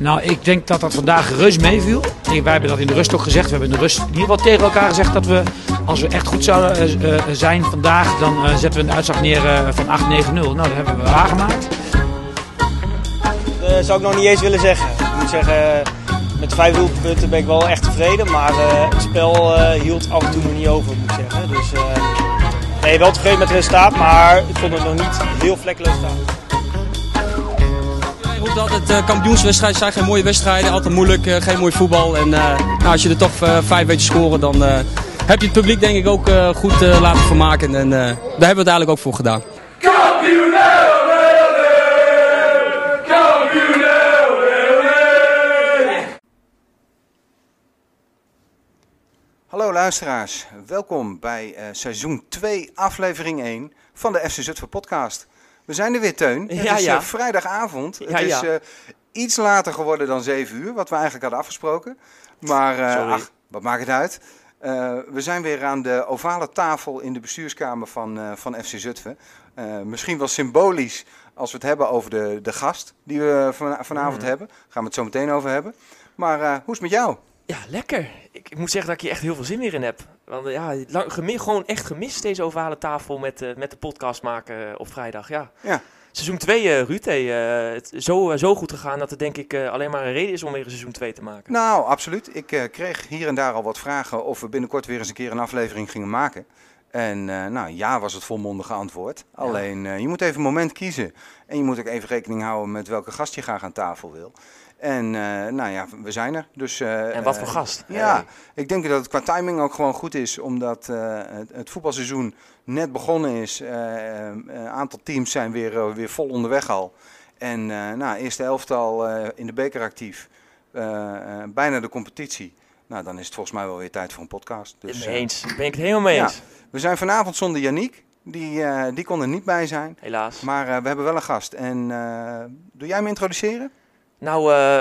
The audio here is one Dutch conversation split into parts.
Nou, ik denk dat dat vandaag reus meeviel. Wij hebben dat in de rust ook gezegd. We hebben in de rust in ieder geval tegen elkaar gezegd dat we, als we echt goed zouden eh, eh, zijn vandaag, dan eh, zetten we een uitslag neer van 8-9-0. Nou, dat hebben we waargemaakt. Dat zou ik nog niet eens willen zeggen. Ik moet zeggen, met vijf doelpunten ben ik wel echt tevreden. Maar het spel hield af en toe nog niet over, moet zeggen. Dus nee, wel tevreden met het resultaat. Maar ik vond het nog niet heel vlekkeloos staan. Roept altijd, eh kampioenswedstrijden zijn geen mooie wedstrijden, altijd moeilijk, eh, geen mooi voetbal. En eh, nou, als je er toch vijf weet te scoren, dan heb je het publiek denk ik ook goed laten vermaken. En daar hebben we het eigenlijk ook voor gedaan. Hallo luisteraars, welkom bij seizoen 2, aflevering 1 van de FC Zutphen podcast. We zijn er weer, Teun. Het Ja, is ja. eh, vrijdagavond. Ja, het is eh, iets later geworden dan 7 uur, wat we eigenlijk hadden afgesproken. Maar eh, ach, wat maakt het uit? We zijn weer aan de ovale tafel in de bestuurskamer van, van FC Zutphen. Misschien wel symbolisch als we het hebben over de, de gast die we van, vanavond Mm. hebben. Daar gaan we het zo meteen over hebben. Maar hoe is het met jou? Ja, lekker. Ik, ik moet zeggen dat ik hier echt heel veel zin weer in heb. Want ja, lang, gemi- gewoon echt gemist deze ovale tafel met, eh, met de podcast maken eh, op vrijdag. Ja. Ja. Seizoen 2, eh Ruud, hey, het is zo, zo goed gegaan dat het denk ik alleen maar een reden is om weer een seizoen 2 te maken. Nou, absoluut. Ik kreeg hier en daar al wat vragen of we binnenkort weer eens een keer een aflevering gingen maken. En nou ja, was het volmondige antwoord. Alleen je moet even een moment kiezen. En je moet ook even rekening houden met welke gast je graag aan tafel wil. En eh, nou ja, we zijn er. Dus, eh, en wat voor eh, gast. Ja, Hey. ik denk dat het qua timing ook gewoon goed is, omdat het, het voetbalseizoen net begonnen is. Een aantal teams zijn weer, weer vol onderweg al. En nou, eerste elftal in de beker actief. Bijna de competitie. Nou, dan is het volgens mij wel weer tijd voor een podcast. Dus, eens. Ben ik het helemaal mee ja. eens. we zijn vanavond zonder Yannick. Die, die kon er niet bij zijn. Helaas. Maar we hebben wel een gast. En doe jij hem introduceren? Nou, eh,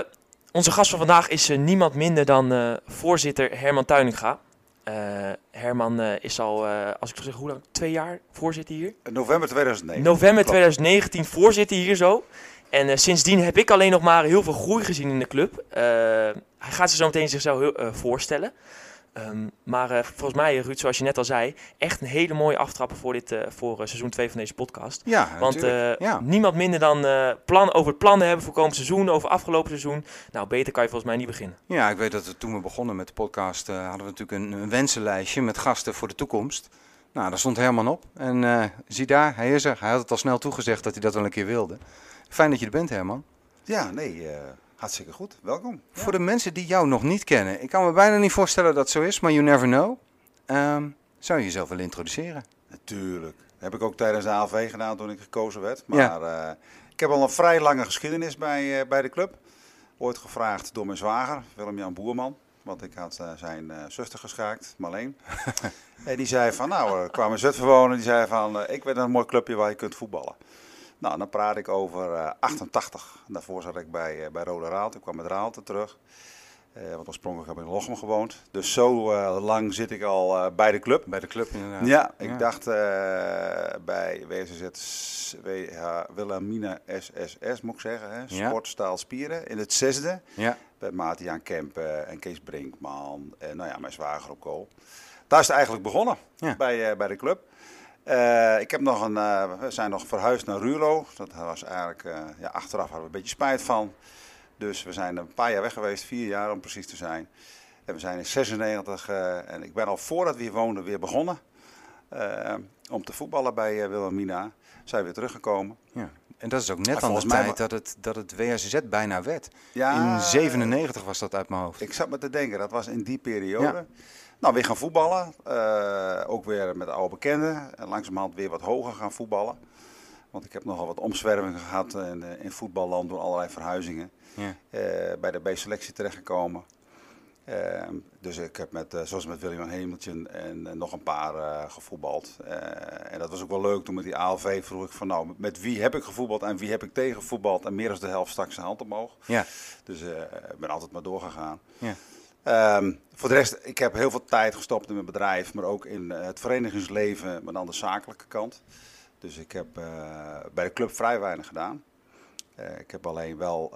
onze gast van vandaag is eh, niemand minder dan eh, voorzitter Herman Tuininga. Herman is al, als ik zo zeg, hoe lang? Twee jaar voorzitter hier? November 2009. November Klopt. 2019 voorzitter hier zo. En sindsdien heb ik alleen nog maar heel veel groei gezien in de club. Hij gaat zich zo meteen zichzelf voorstellen. Ehm, maar eh, volgens mij, Ruud, zoals je net al zei, echt een hele mooie aftrapper voor, dit, eh, voor eh, seizoen 2 van deze podcast. Ja, Want eh, ja. niemand minder dan eh, plan, over het plannen hebben voor komend seizoen, over afgelopen seizoen. Nou, beter kan je volgens mij niet beginnen. Ja, ik weet dat we toen we begonnen met de podcast eh, hadden we natuurlijk een, een wensenlijstje met gasten voor de toekomst. Nou, daar stond Herman op. En eh, zie daar, hij is er. Hij had het al snel toegezegd dat hij dat wel een keer wilde. Fijn dat je er bent, Herman. Ja, nee, eh, hartstikke goed. Welkom. Ja. Voor de mensen die jou nog niet kennen, ik kan me bijna niet voorstellen dat het zo is, maar you never know. Ehm, zou je jezelf willen introduceren? Natuurlijk. Dat heb ik ook tijdens de ALV gedaan toen ik gekozen werd. Ja. Maar eh, ik heb al een vrij lange geschiedenis bij, eh, bij de club. Ooit gevraagd door mijn zwager, Willem-Jan Boerman. Want ik had eh, zijn zuster geschaakt, Marleen. en die zei van, nou, er kwamen Zutphen wonen. Die zei van, ik weet een mooi clubje waar je kunt voetballen. Nou, dan praat ik over eh, 88. Daarvoor zat ik bij, eh, bij Rode Raalte. Ik kwam met Raalte terug. Eh, want oorspronkelijk heb ik in Lochem gewoond. Dus zo lang zit ik al bij de club. Bij de club inderdaad. Ja, ik dacht bij WZZ WH Wilhelmina SSS, moet ik zeggen. Hè? Ja. Sport, staal, spieren. In het zesde. Ja, Met Maarten-Jan Kempen en Kees Brinkman. En nou ja, mijn zwager op kool. Daar is het eigenlijk begonnen Ja. bij, bij de club. Eh, ik heb nog een, eh, we zijn nog verhuisd naar Ruurlo. Dat was eigenlijk, eh, ja, achteraf hadden we een beetje spijt van. Dus we zijn een paar jaar weg geweest, vier jaar om precies te zijn. En we zijn in 96 eh, en ik ben al voordat we hier woonden weer begonnen. om te voetballen bij Wilhelmina. Zijn we weer teruggekomen. ja. En dat is ook net aan de tijd dat het, dat het WSZ bijna werd. Ja, In 97 was dat uit mijn hoofd. Ik zat me te denken, dat was in die periode. Ja. Nou, weer gaan voetballen. eh, ook weer met de oude bekenden. En langzamerhand weer wat hoger gaan voetballen. Want ik heb nogal wat omzwervingen gehad in, eh, in voetballand door allerlei verhuizingen. Ja. Eh, bij de B-selectie terechtgekomen. Eh, dus ik heb met, zoals met William Hemeltje en eh, nog een paar gevoetbald. En dat was ook wel leuk. Toen met die ALV vroeg ik van nou, met wie heb ik gevoetbald en wie heb ik tegen gevoetbald. En meer dan de helft stak zijn hand omhoog. Ja. Dus ik ben altijd maar doorgegaan. Ja. Ehm, voor de rest, ik heb heel veel tijd gestopt in mijn bedrijf, maar ook in eh, het verenigingsleven, maar dan de zakelijke kant. Dus ik heb eh, bij de club vrij weinig gedaan. Eh, ik heb alleen wel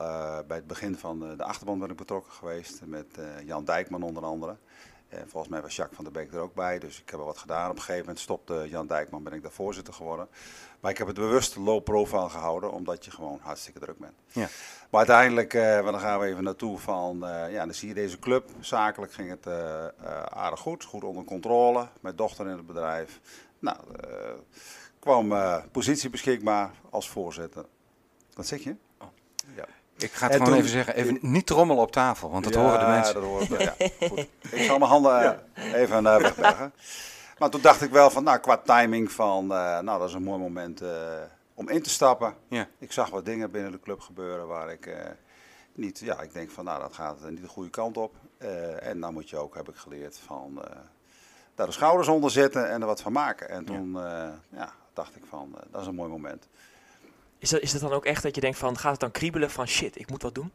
bij het begin van eh, de achterban ben ik betrokken geweest met Jan Dijkman onder andere. En volgens mij was Jacques van der Beek er ook bij, dus ik heb wel wat gedaan. Op een gegeven moment stopte Jan Dijkman, ben ik daar voorzitter geworden. Maar ik heb het bewust low profile gehouden, omdat je gewoon hartstikke druk bent. Ja. Maar uiteindelijk, eh, dan gaan we even naartoe van, eh, ja, dan zie je deze club. Zakelijk ging het eh, eh, aardig goed, goed onder controle. Mijn dochter in het bedrijf. Nou, eh, kwam eh, positie beschikbaar als voorzitter. Wat zeg je? Ja. Ik ga het En gewoon toen- even zeggen, even niet trommelen op tafel, want dat horen de mensen. dat horen de- ja, goed. Ik zal mijn handen even uh, wegbergen. Maar toen dacht ik wel van, nou, qua timing van, eh, nou, dat is een mooi moment eh, om in te stappen. Ja. Ik zag wat dingen binnen de club gebeuren waar ik eh, niet, ja, ik denk van, nou, dat gaat niet de goede kant op. Eh, en dan moet je ook, heb ik geleerd, van eh, daar de schouders onder zetten en er wat van maken. En toen, eh, ja, dacht ik van, eh, dat is een mooi moment. Is dat, is dat dan ook echt dat je denkt van, gaat het dan kriebelen van shit, ik moet wat doen?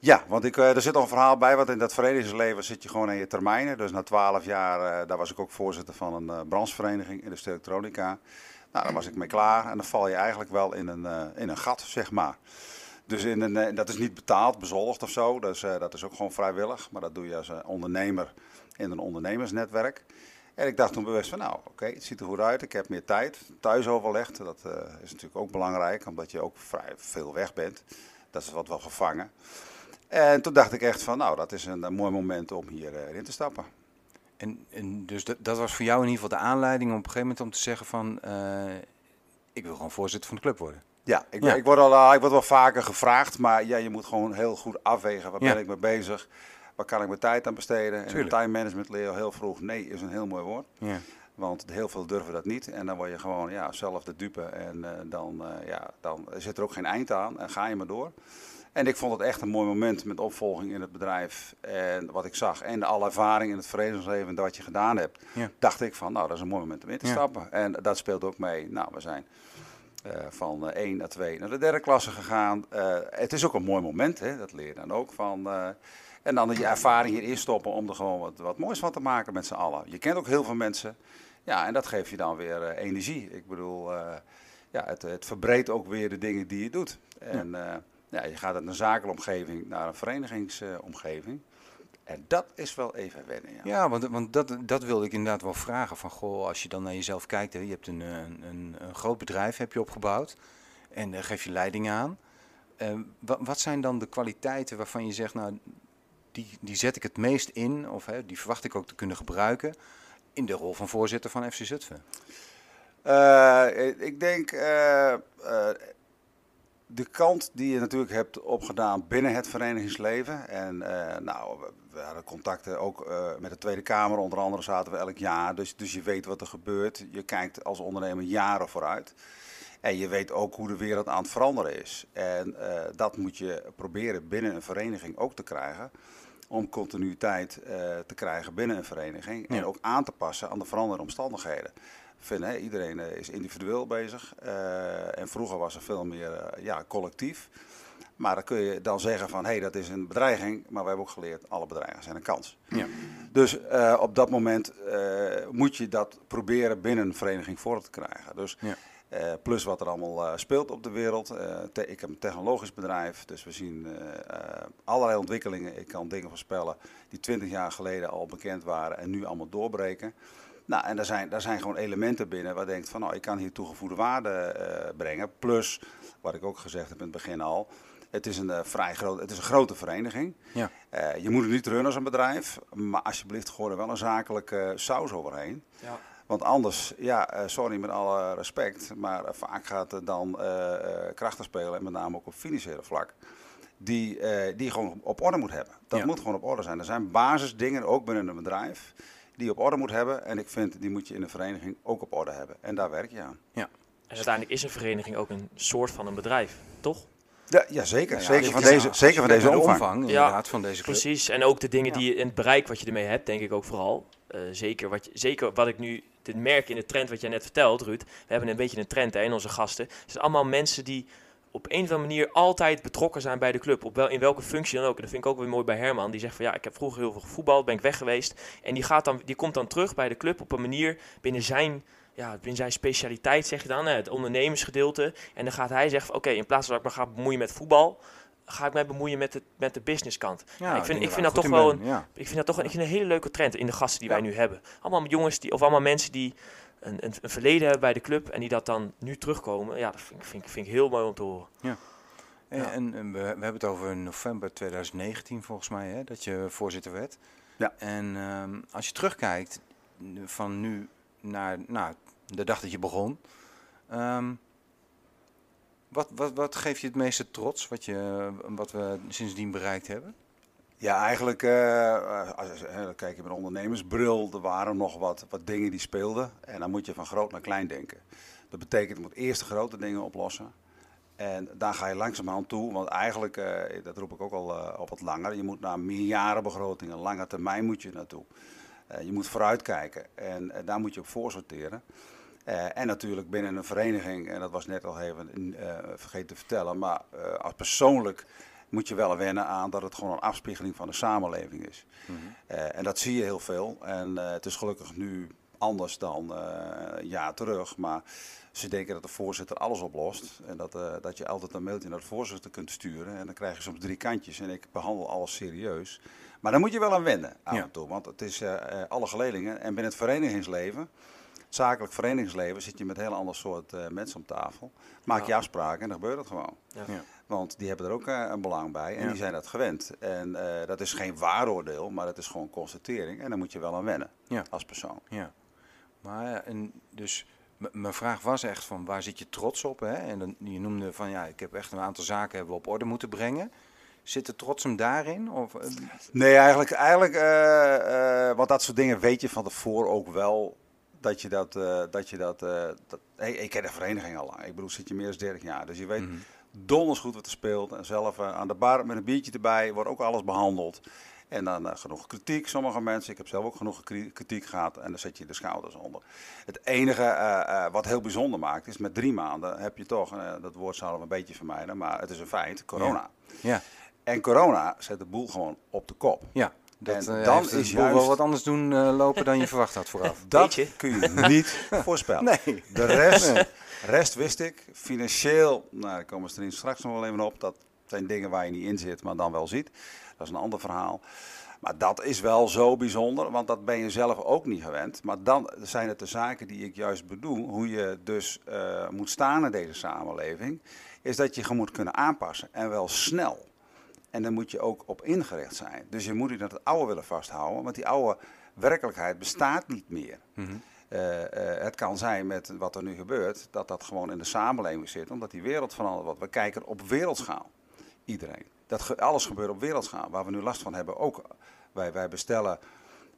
Ja, want ik, eh, er zit nog een verhaal bij, want in dat verenigingsleven zit je gewoon aan je termijnen. Dus na twaalf jaar, eh, daar was ik ook voorzitter van een uh, branchevereniging, Industrie Elektronica. Nou, daar was ik mee klaar en dan val je eigenlijk wel in een, in een gat, zeg maar. Dus in een, dat is niet betaald, bezoldigd of zo, dus dat is ook gewoon vrijwillig. Maar dat doe je als ondernemer in een ondernemersnetwerk. En ik dacht toen bewust van, nou oké, het ziet er goed uit, ik heb meer tijd. Thuis overlegd, dat is natuurlijk ook belangrijk, omdat je ook vrij veel weg bent. Dat is wat wel gevangen. En toen dacht ik echt van, nou, dat is een, een mooi moment om hierin uh, te stappen. En, en dus dat, dat, was voor jou in ieder geval de aanleiding om op een gegeven moment om te zeggen van, uh, ik wil gewoon voorzitter van de club worden. Ja, ik, ja. ik, word, al, uh, ik word wel vaker gevraagd, maar ja, je moet gewoon heel goed afwegen. Waar Ja. ben ik mee bezig? Waar kan ik mijn tijd aan besteden? En time management leer je al heel vroeg. Nee is een heel mooi woord. Ja. Want heel veel durven dat niet. En dan word je gewoon ja, zelf de dupe. En uh, dan, ja, dan zit er ook geen eind aan. En ga je maar door. En ik vond het echt een mooi moment met opvolging in het bedrijf. En wat ik zag. En alle ervaring in het verenigingsleven en wat je gedaan hebt. Ja. Dacht ik van, nou, dat is een mooi moment om in te Ja. stappen. En dat speelt ook mee. Nou, we zijn uh, van 1 naar 2 naar de derde klasse gegaan. Uh, het is ook een mooi moment, hè? dat leer je dan ook van. En dan je ervaring hierin stoppen om er gewoon wat, wat moois van te maken met z'n allen. Je kent ook heel veel mensen. Ja, en dat geeft je dan weer energie. Ik bedoel, ja, het, het verbreedt ook weer de dingen die je doet. En ja, je gaat uit een zakelomgeving naar een verenigingsomgeving. en dat is wel even wennen. Ja, Ja, want, want dat, dat wilde ik inderdaad wel vragen. Van, goh, als je dan naar jezelf kijkt, hè, je hebt een, een, een, groot bedrijf heb je opgebouwd en daar geef je leiding aan. Uh, wat, wat zijn dan de kwaliteiten waarvan je zegt, nou, die, die zet ik het meest in, of hè, die verwacht ik ook te kunnen gebruiken in de rol van voorzitter van FC Zutphen? Uh, ik denk uh, de kant die je natuurlijk hebt opgedaan binnen het verenigingsleven. En nou, we, we, hadden contacten ook met de Tweede Kamer, onder andere zaten we elk jaar. Dus, dus je weet wat er gebeurt. Je kijkt als ondernemer jaren vooruit. En je weet ook hoe de wereld aan het veranderen is. En dat moet je proberen binnen een vereniging ook te krijgen om continuïteit te krijgen binnen een vereniging ja. en ook aan te passen aan de veranderende omstandigheden. Vind, hè, iedereen uh, is individueel bezig uh, en vroeger was er veel meer ja, collectief. Maar dan kun je dan zeggen van hé, hey, dat is een bedreiging, maar we hebben ook geleerd, alle bedreigingen zijn een kans. Ja. Dus op dat moment moet je dat proberen binnen een vereniging voor te krijgen. Dus ja. Uh, plus wat er allemaal speelt op de wereld. Ik heb een technologisch bedrijf, dus we zien allerlei ontwikkelingen. Ik kan dingen voorspellen die 20 jaar geleden al bekend waren en nu allemaal doorbreken. Nou, en daar zijn, daar zijn gewoon elementen binnen waar je denkt van, nou, ik kan hier toegevoegde waarde brengen. Plus, wat ik ook gezegd heb in het begin al, het is een vrij groot, het is een grote vereniging. Ja. je moet het niet runnen als een bedrijf, maar alsjeblieft gooi er wel een zakelijke saus overheen. Ja. Want anders, ja, sorry met alle respect, maar vaak gaat er dan uh, krachten spelen, en met name ook op financiële vlak, die, die je gewoon op orde moet hebben. Dat Ja. moet gewoon op orde zijn. Er zijn basisdingen, ook binnen een bedrijf, die je op orde moet hebben. En ik vind, die moet je in een vereniging ook op orde hebben. En daar werk je aan. En uiteindelijk is een vereniging ook een soort van een bedrijf, toch? Ja, ja zeker. Ja, zeker van deze, zeker van deze omvang. inderdaad, van deze club. Precies, en ook de dingen Ja. die je in het bereik wat je ermee hebt, denk ik ook vooral. Eh, zeker, wat je, zeker wat ik nu dit merk in de trend wat jij net vertelt, Ruud. We hebben een beetje een trend hè, in onze gasten. Het zijn allemaal mensen die op een of andere manier altijd betrokken zijn bij de club. Op wel, in welke functie dan ook. En dat vind ik ook weer mooi bij Herman. Die zegt van ja, ik heb vroeger heel veel gevoetbald, ben ik weg geweest. En die, gaat dan, die komt dan terug bij de club op een manier binnen zijn ja, in zijn specialiteit zeg je dan, hè, het ondernemersgedeelte. En dan gaat hij zeggen, van, oké, in plaats van dat ik me ga bemoeien met voetbal, ga ik mij bemoeien met de, met de businesskant. Ja, ik, vind, ik vind dat toch wel een, ja. ik vind dat toch een, ik vind een hele leuke trend in de gasten die wij nu hebben. Allemaal jongens die, of allemaal mensen die een, een, een, verleden hebben bij de club en die dat dan nu terugkomen. Ja, dat vind, vind, vind ik heel mooi om te horen. Ja. En, en, we, we, hebben het over november 2019 volgens mij, hè, dat je voorzitter werd. Ja. En um, als je terugkijkt van nu naar nou, de dag dat je begon. Um, wat, wat, wat geeft je het meeste trots wat, je, wat we sindsdien bereikt hebben? Ja, eigenlijk, uh, als, kijk je met ondernemersbril, er waren nog wat, wat dingen die speelden. En dan moet je van groot naar klein denken. Dat betekent, je moet eerst de grote dingen oplossen. En daar ga je langzaamaan toe, want eigenlijk, uh, dat roep ik ook al op wat langer, je moet naar meerjarenbegrotingen, lange termijn moet je naartoe. je moet vooruitkijken en daar moet je op voorsorteren. Uh, en natuurlijk binnen een vereniging, en dat was net al even vergeten te vertellen, maar als persoonlijk moet je wel wennen aan dat het gewoon een afspiegeling van de samenleving is. Mm -hmm. en dat zie je heel veel. En het is gelukkig nu anders dan een jaar terug, maar ze denken dat de voorzitter alles oplost. En dat, dat je altijd een mailtje naar de voorzitter kunt sturen. En dan krijg je soms drie kantjes. En ik behandel alles serieus. Maar dan moet je wel aan wennen af en toe. Want het is alle geledingen. En binnen het verenigingsleven zakelijk verenigingsleven zit je met een heel ander soort uh, mensen om tafel. Maak je afspraken en dan gebeurt het gewoon. Ja. Want die hebben er ook uh, een belang bij en die zijn dat gewend. En uh, dat is geen waaroordeel, maar dat is gewoon constatering. En dan moet je wel aan wennen als persoon. Ja. Maar en dus mijn vraag was echt van waar zit je trots op? Hè? En dan, je noemde van ja, ik heb echt een aantal zaken hebben we op orde moeten brengen. Zit de trots hem daarin? Of, Nee, eigenlijk, eigenlijk want dat soort dingen weet je van tevoren ook wel dat je dat. Uh, dat, je dat, uh, dat hey, ik ken de vereniging al lang. Ik bedoel, zit je meer dan 30 jaar. Dus je weet mm -hmm. Donders goed wat er speelt. En zelf uh, aan de bar met een biertje erbij wordt ook alles behandeld. En dan genoeg kritiek, sommige mensen. Ik heb zelf ook genoeg kritiek gehad en dan zet je de schouders onder. Het enige wat heel bijzonder maakt is met drie maanden heb je toch, dat woord zouden we een beetje vermijden, maar het is een feit, corona. Ja. ja. En corona zet de boel gewoon op de kop. Ja. Dat, en uh, dan is juist... wel wat anders doen uh, lopen dan je verwacht had vooraf. Dat kun je niet voorspellen. Nee. De rest, nee. rest wist ik. Financieel, nou, daar komen we er straks nog wel even op. Dat zijn dingen waar je niet in zit, maar dan wel ziet. Dat is een ander verhaal. Maar dat is wel zo bijzonder, want dat ben je zelf ook niet gewend. Maar dan zijn het de zaken die ik juist bedoel. Hoe je dus uh, moet staan in deze samenleving. Is dat je je moet kunnen aanpassen. En wel snel. En daar moet je ook op ingericht zijn. Dus je moet niet aan het oude willen vasthouden, want die oude werkelijkheid bestaat niet meer. Mm -hmm. uh, uh, het kan zijn met wat er nu gebeurt, dat dat gewoon in de samenleving zit, omdat die wereld verandert wordt. We kijken op wereldschaal, iedereen. Dat ge alles gebeurt op wereldschaal, waar we nu last van hebben. Ook wij, wij bestellen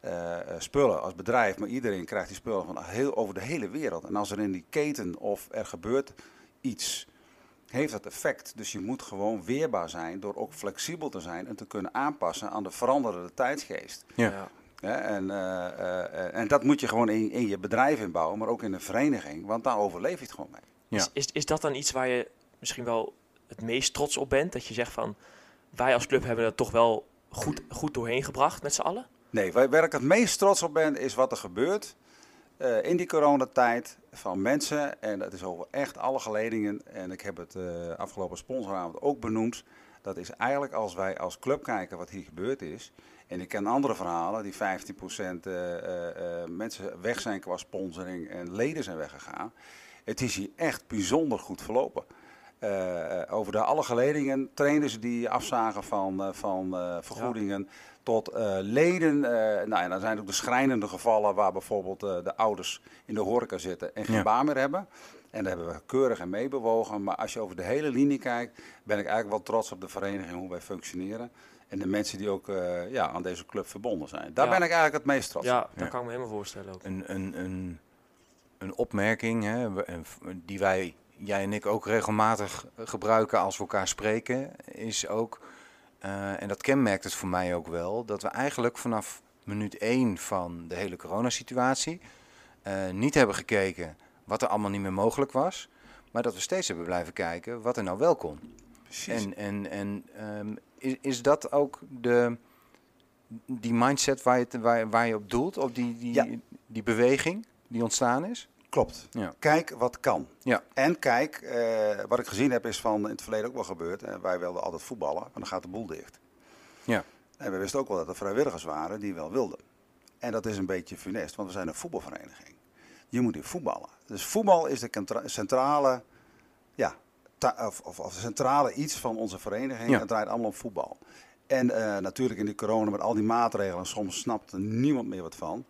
uh, spullen als bedrijf, maar iedereen krijgt die spullen van heel, over de hele wereld. En als er in die keten of er gebeurt iets heeft dat effect. Dus je moet gewoon weerbaar zijn door ook flexibel te zijn en te kunnen aanpassen aan de veranderende tijdsgeest. Ja. ja en, uh, uh, en dat moet je gewoon in, in je bedrijf inbouwen, maar ook in een vereniging, want daar overleef je het gewoon mee. Ja. Is, is, is dat dan iets waar je misschien wel het meest trots op bent? Dat je zegt van, wij als club hebben dat toch wel goed, goed doorheen gebracht met z'n allen? Nee, waar ik het meest trots op ben, is wat er gebeurt uh, in die coronatijd van mensen, en dat is over echt alle geledingen, en ik heb het uh, afgelopen sponsoravond ook benoemd, dat is eigenlijk als wij als club kijken wat hier gebeurd is, en ik ken andere verhalen, die 15% uh, mensen weg zijn qua sponsoring en leden zijn weggegaan. Het is hier echt bijzonder goed verlopen. Over de alle geledingen, trainers die afzagen van, van vergoedingen. Tot uh, leden. Uh, nou, en dan zijn ook de schrijnende gevallen waar bijvoorbeeld uh, de ouders in de horeca zitten en geen ja. baan meer hebben. En daar hebben we keurig en meebewogen. Maar als je over de hele linie kijkt, ben ik eigenlijk wel trots op de vereniging, hoe wij functioneren. En de mensen die ook ja, aan deze club verbonden zijn. Daar ja. ben ik eigenlijk het meest trots op. Ja, dat kan ik me helemaal voorstellen ook. Een, een, een, een opmerking hè, die wij, jij en ik ook regelmatig gebruiken als we elkaar spreken, is ook uh, en dat kenmerkt het voor mij ook wel, dat we eigenlijk vanaf minuut 1 van de hele coronasituatie uh, niet hebben gekeken wat er allemaal niet meer mogelijk was, maar dat we steeds hebben blijven kijken wat er nou wel kon. Precies. En, en, en um, is, is dat ook de, die mindset waar je, waar, waar je op doelt, op die, die, ja. die beweging die ontstaan is? Klopt. Ja. Kijk wat kan. Ja. En kijk, eh, wat ik gezien heb is van in het verleden ook wel gebeurd. Wij wilden altijd voetballen, maar dan gaat de boel dicht. Ja. En we wisten ook wel dat er vrijwilligers waren die wel wilden. En dat is een beetje funest, want we zijn een voetbalvereniging. Je moet hier voetballen. Dus voetbal is de centrale, ja, of, of, of centrale iets van onze vereniging. Ja. Het draait allemaal om voetbal. En eh, natuurlijk in die corona met al die maatregelen, soms snapt er niemand meer wat van.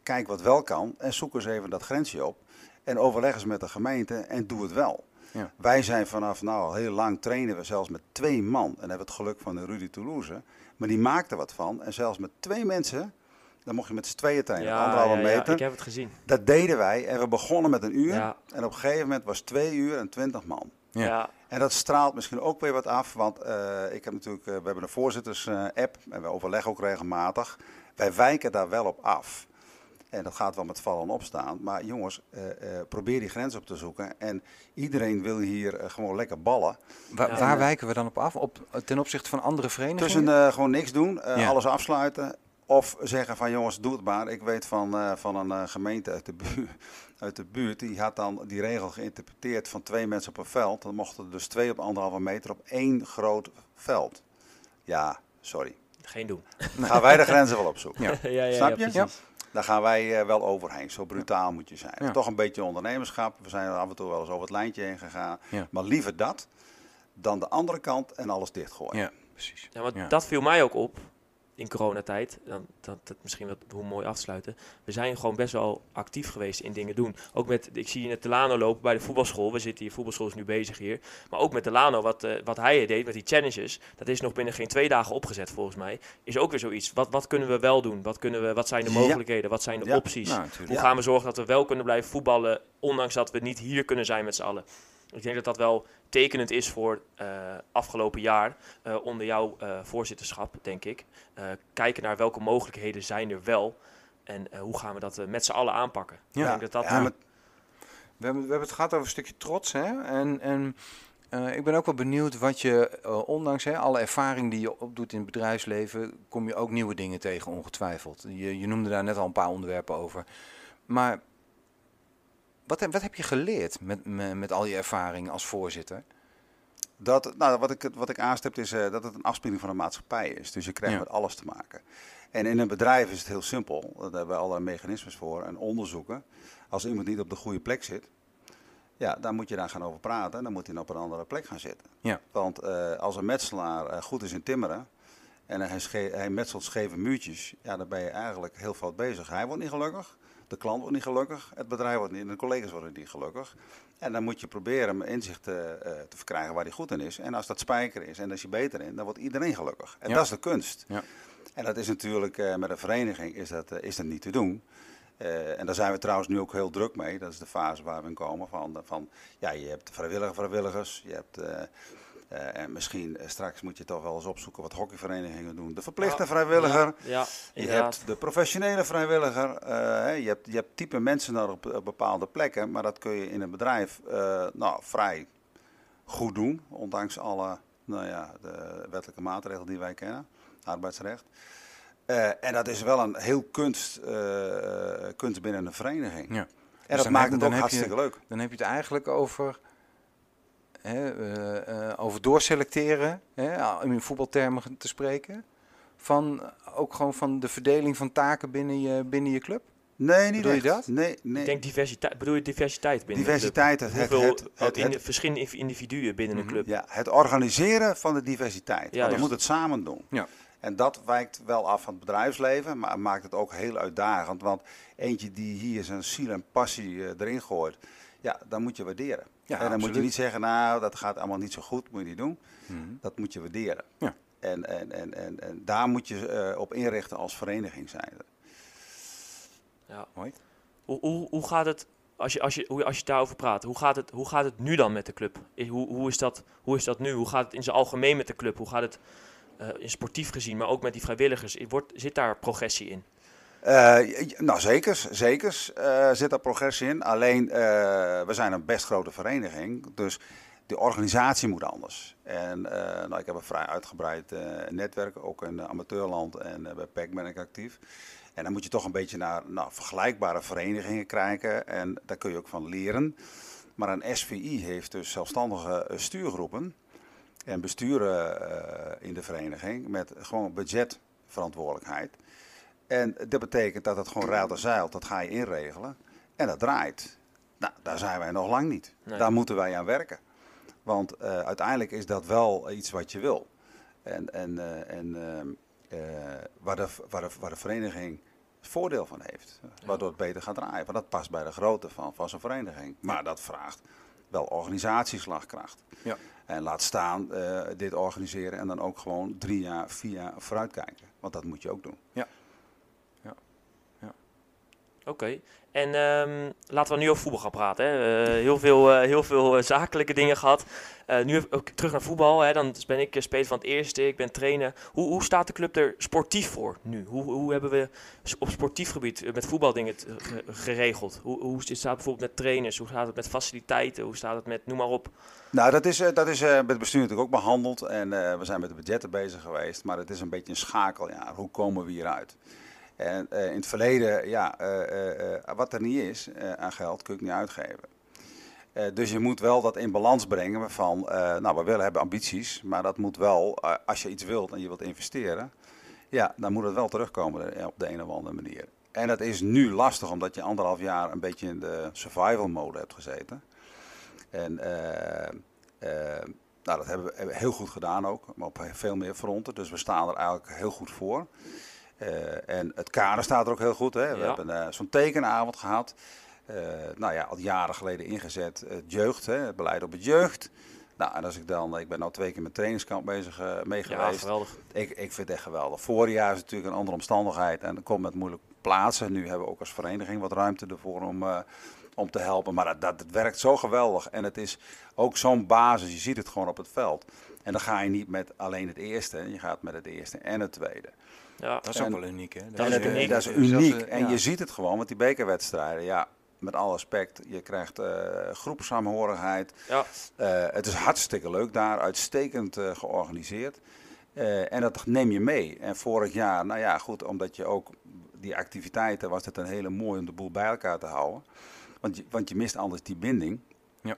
Ja, kijk wat wel kan en zoek eens even dat grensje op. En overleg eens met de gemeente en doe het wel. Ja. Wij zijn vanaf nou al heel lang trainen we zelfs met twee man. En hebben het geluk van de Rudy Toulouse. Maar die maakte wat van. En zelfs met twee mensen, dan mocht je met z'n tweeën trainen. anderhalve ja, ja, meter. ik heb het gezien. Dat deden wij. En we begonnen met een uur. Ja. En op een gegeven moment was twee uur en twintig man. Ja. Ja. En dat straalt misschien ook weer wat af. Want eh, ik heb natuurlijk, eh, we hebben een voorzitters-app. en we overleggen ook regelmatig. Wij wijken daar wel op af. En dat gaat wel met vallen en opstaan. Maar jongens, eh, eh, probeer die grens op te zoeken. En iedereen wil hier eh, gewoon lekker ballen. Wa- Ja. waar wijken we dan op af? Op, ten opzichte van andere verenigingen? Tussen eh, gewoon niks doen, Ja. alles afsluiten. Of zeggen van jongens, doe het maar. Ik weet van, eh, van een eh, gemeente uit de, buurt, uit de buurt, die had dan die regel geïnterpreteerd van twee mensen op een veld. Dan mochten er dus twee op anderhalve meter op één groot veld. Ja, sorry. Geen doen. Gaan wij de grenzen wel opzoeken. Ja. ja, ja, ja, Snap je? precies. Daar gaan wij eh, wel overheen. Zo brutaal moet je zijn. Ja. Toch een beetje ondernemerschap. We zijn er af en toe wel eens over het lijntje heen gegaan. Ja. Maar liever dat dan de andere kant en alles dichtgooien. Ja, precies. Ja, want Ja. dat viel mij ook op in coronatijd. Dan, dat, dat misschien wat hoe mooi afsluiten. We zijn gewoon best wel actief geweest in dingen doen. Ook met, ik zie je net Delano lopen bij de voetbalschool. We zitten hier, voetbalschool is nu bezig hier. Maar ook met Delano, wat, eh, wat hij deed met die challenges. Dat is nog binnen geen twee dagen opgezet volgens mij. Is ook weer zoiets. Wat, wat kunnen we wel doen? Wat, kunnen we, wat zijn de Ja. mogelijkheden? Wat zijn de Ja. opties? Nou. Hoe gaan we zorgen dat we wel kunnen blijven voetballen, ondanks dat we niet hier kunnen zijn met z'n allen? Ik denk dat dat wel tekenend is voor eh afgelopen jaar eh, onder jouw eh, voorzitterschap, denk ik. Kijken naar welke mogelijkheden zijn er wel en hoe gaan we dat met z'n allen aanpakken. Ja. Ik denk dat dat Ja, maar We hebben, we hebben het gehad over een stukje trots. Hè? En, en ik ben ook wel benieuwd wat je, ondanks hè, alle ervaring die je opdoet in het bedrijfsleven, kom je ook nieuwe dingen tegen, ongetwijfeld. Je, je noemde daar net al een paar onderwerpen over. Maar wat, heb- wat heb je geleerd met, met, met al je ervaring als voorzitter? Dat, nou, wat, ik, wat ik aanstip is eh, dat het een afspiegeling van de maatschappij is. Dus je krijgt Ja. met alles te maken. En in een bedrijf is het heel simpel. Daar hebben we allerlei mechanismes voor en onderzoeken. Als iemand niet op de goede plek zit, ja, dan moet je daar gaan over praten. Dan moet hij op een andere plek gaan zitten. Ja. Want eh, als een metselaar eh, goed is in timmeren en hij, hij metselt scheve muurtjes, ja, dan ben je eigenlijk heel fout bezig. Hij wordt niet gelukkig, de klant wordt niet gelukkig, het bedrijf wordt niet, de collega's worden niet gelukkig. En dan moet je proberen inzicht eh, eh, te verkrijgen waar hij goed in is. En als dat spijker is en als je beter in, dan wordt iedereen gelukkig. En Ja. dat is de kunst. Ja. En dat is natuurlijk eh, met een vereniging is dat, is dat niet te doen. En daar zijn we trouwens nu ook heel druk mee. Dat is de fase waar we in komen. Van, van ja, je hebt vrijwillige vrijwilligers. Je hebt, eh, en misschien eh, straks moet je toch wel eens opzoeken wat hockeyverenigingen doen. De verplichte Ja, vrijwilliger. Ja, ja Je hebt de professionele vrijwilliger. eh, hè, je, hebt, je hebt type mensen nodig op, op bepaalde plekken. Maar dat kun je in een bedrijf eh, nou, vrij goed doen. Ondanks alle nou ja, de wettelijke maatregelen die wij kennen. Arbeidsrecht. Eh, en dat is wel een heel kunst, eh, kunst binnen een vereniging. Ja. En Dus dat maakt heb- het dan ook je- hartstikke leuk. Dan heb je het eigenlijk over, hè, eh, eh, over doorselecteren, hè, om in voetbaltermen te spreken. Van, ook gewoon van de verdeling van taken binnen je, binnen je club. Nee, niet Bedoel je dat? Nee, nee. Ik denk diversiteit. Bedoel je diversiteit binnen Diversiteit, de club? het- Hoeveel het- ook het- in- het- verschillende individuen binnen Mhm. een club? Ja, het organiseren van de diversiteit. Ja, Want we juist. moeten het samen doen. Ja. En dat wijkt wel af van het bedrijfsleven, maar maakt het ook heel uitdagend. Want eentje die hier zijn ziel en passie eh, erin gooit, ja, dan moet je waarderen. Ja, en dan moet je niet zeggen, nou, dat gaat allemaal niet zo goed, moet je niet doen. Mhm. Dat moet je waarderen. Ja. En, en, en, en, en daar moet je eh, op inrichten als vereniging zijn. Ja. Mooi. Hoe, hoe, hoe gaat het, als je, als, je, hoe- als je daarover praat, hoe gaat, het, hoe gaat het nu dan met de club? Hoe, hoe, is dat, hoe is dat nu? Hoe gaat het in zijn algemeen met de club? Hoe gaat het eh, in sportief gezien, maar ook met die vrijwilligers? Wordt, zit daar progressie in? Eh, nou, zeker, zeker eh, zit daar progressie in. Alleen, eh, we zijn een best grote vereniging. Dus de organisatie moet anders. En nou, ik heb een vrij uitgebreid netwerk, ook in amateurland en bij PEC ben ik actief. En dan moet je toch een beetje naar nou, vergelijkbare verenigingen kijken en daar kun je ook van leren. Maar een SVI heeft dus zelfstandige stuurgroepen en besturen in de vereniging met gewoon budgetverantwoordelijkheid. En dat betekent dat het gewoon en zeilt, dat ga je inregelen. En dat draait. Nou, daar zijn wij nog lang niet. Daar moeten wij aan werken. Want uh, uiteindelijk is dat wel iets wat je wil. En, en, uh, en uh, waar, de, waar, de, waar de vereniging voordeel van heeft. Waardoor het beter gaat draaien. Want dat past bij de grootte van, van zo'n vereniging. Maar dat vraagt wel organisatieslagkracht. Ja. En laat staan dit organiseren en dan ook gewoon drie jaar, vier jaar vooruitkijken. Want dat moet je ook doen. Ja. Oké. En um, laten we nu over voetbal gaan praten. Hè. Uh, heel veel, uh, heel veel uh, zakelijke dingen gehad. nu ook terug naar voetbal. Hè. Dan ben ik speler van het eerste, ik ben trainer. Hoe, hoe staat de club er sportief voor nu? Hoe, hoe hebben we op sportief gebied met voetbaldingen geregeld? Hoe, hoe staat het bijvoorbeeld met trainers? Hoe staat het met faciliteiten? Hoe staat het met, noem maar op. Nou, dat is, dat is met het bestuur natuurlijk ook behandeld. En we zijn met de budgetten bezig geweest. Maar het is een beetje een schakeljaar. Hoe komen we hieruit? En uh, in het verleden, ja, uh, uh, wat er niet is aan geld, kun je niet uitgeven. dus je moet wel dat in balans brengen van, nou we willen hebben ambities, maar dat moet wel, als je iets wilt en je wilt investeren, ja, dan moet het wel terugkomen op de een of andere manier. En dat is nu lastig, omdat je anderhalf jaar een beetje in de survival mode hebt gezeten. En nou, dat hebben we heel goed gedaan ook, maar op veel meer fronten. Dus we staan er eigenlijk heel goed voor. Uh, en het kader staat er ook heel goed. Hè? We hebben uh, zo'n tekenavond gehad. Uh, nou ja, al jaren geleden ingezet. Het jeugd, hè? het beleid op het jeugd. Nou, en als ik dan, ik ben al twee keer met trainingskamp bezig mee geweest. Ja, geweldig. Ik, ik vind het echt geweldig. Vorig jaar is natuurlijk een andere omstandigheid en dan komt met moeilijk plaatsen. Nu hebben we ook als vereniging wat ruimte ervoor om, om te helpen. Maar dat, dat, werkt zo geweldig en het is ook zo'n basis. Je ziet het gewoon op het veld. En dan ga je niet met alleen het eerste, je gaat met het eerste en het tweede. Ja, dat is ook wel uniek, hè? Dat, dat is, uniek. Dat is uniek. En je ziet het gewoon, want die bekerwedstrijden, ja, met alle respect, je krijgt uh. Ja. Uh, het is hartstikke leuk daar, uitstekend uh, georganiseerd. en dat neem je mee. En vorig jaar, nou ja, goed, omdat je ook die activiteiten, was het een hele mooie om de boel bij elkaar te houden. Want je, want je mist anders die binding. Ja.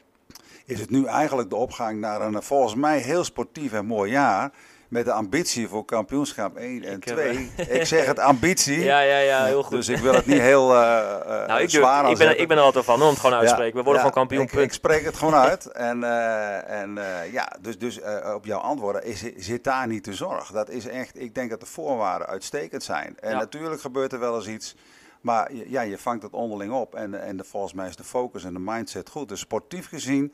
Is het nu eigenlijk de opgang naar een volgens mij heel sportief en mooi jaar met de ambitie voor kampioenschap 1 en 2. ik zeg het ambitie. Ja, ja, ja, heel goed. Dus ik wil het niet heel uh, nou, ik zwaar ik ben, ik ben er altijd van, om het gewoon uitspreken. We worden gewoon kampioen. Ik, ik, spreek het gewoon uit. En, en ja, dus, dus op jouw antwoorden is, zit daar niet de zorg. Dat is echt, ik denk dat de voorwaarden uitstekend zijn. En natuurlijk gebeurt er wel eens iets. Maar ja, je vangt het onderling op. En, en de, volgens mij is de focus en de mindset goed. Dus sportief gezien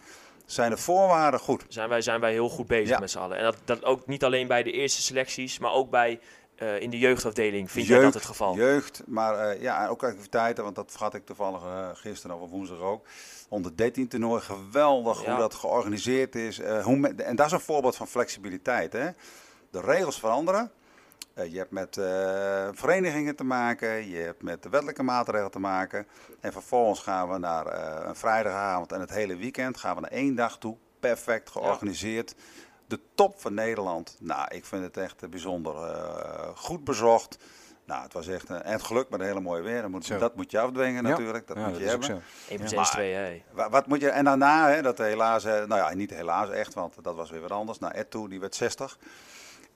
zijn de voorwaarden goed. Zijn wij, zijn wij heel goed bezig met z'n allen. En dat, dat ook niet alleen bij de eerste selecties, maar ook bij uh, in de jeugdafdeling. Vind je dat het geval? Jeugd, maar uh, ja, ook activiteiten, want dat vergat ik toevallig uh, gisteren of woensdag ook. Onder 13 toernooi, geweldig ja. hoe dat georganiseerd is. hoe en dat is een voorbeeld van flexibiliteit. Hè? De regels veranderen. Eh, je hebt met uh, verenigingen te maken, je hebt met de wettelijke maatregelen te maken. En vervolgens gaan we naar uh, een vrijdagavond en het hele weekend gaan we naar één dag toe. Perfect georganiseerd. De top van Nederland. Nou, ik vind het echt bijzonder goed bezocht. Nou, het was echt en het geluk met een hele mooie weer. Dat moet, dat moet je afdwingen natuurlijk. Dat moet je hebben. 1 plus 2, hé. Wat moet je, en daarna, hè, dat helaas, nou ja, niet helaas echt, want dat was weer wat anders. Nou, Ed toe, die werd 60.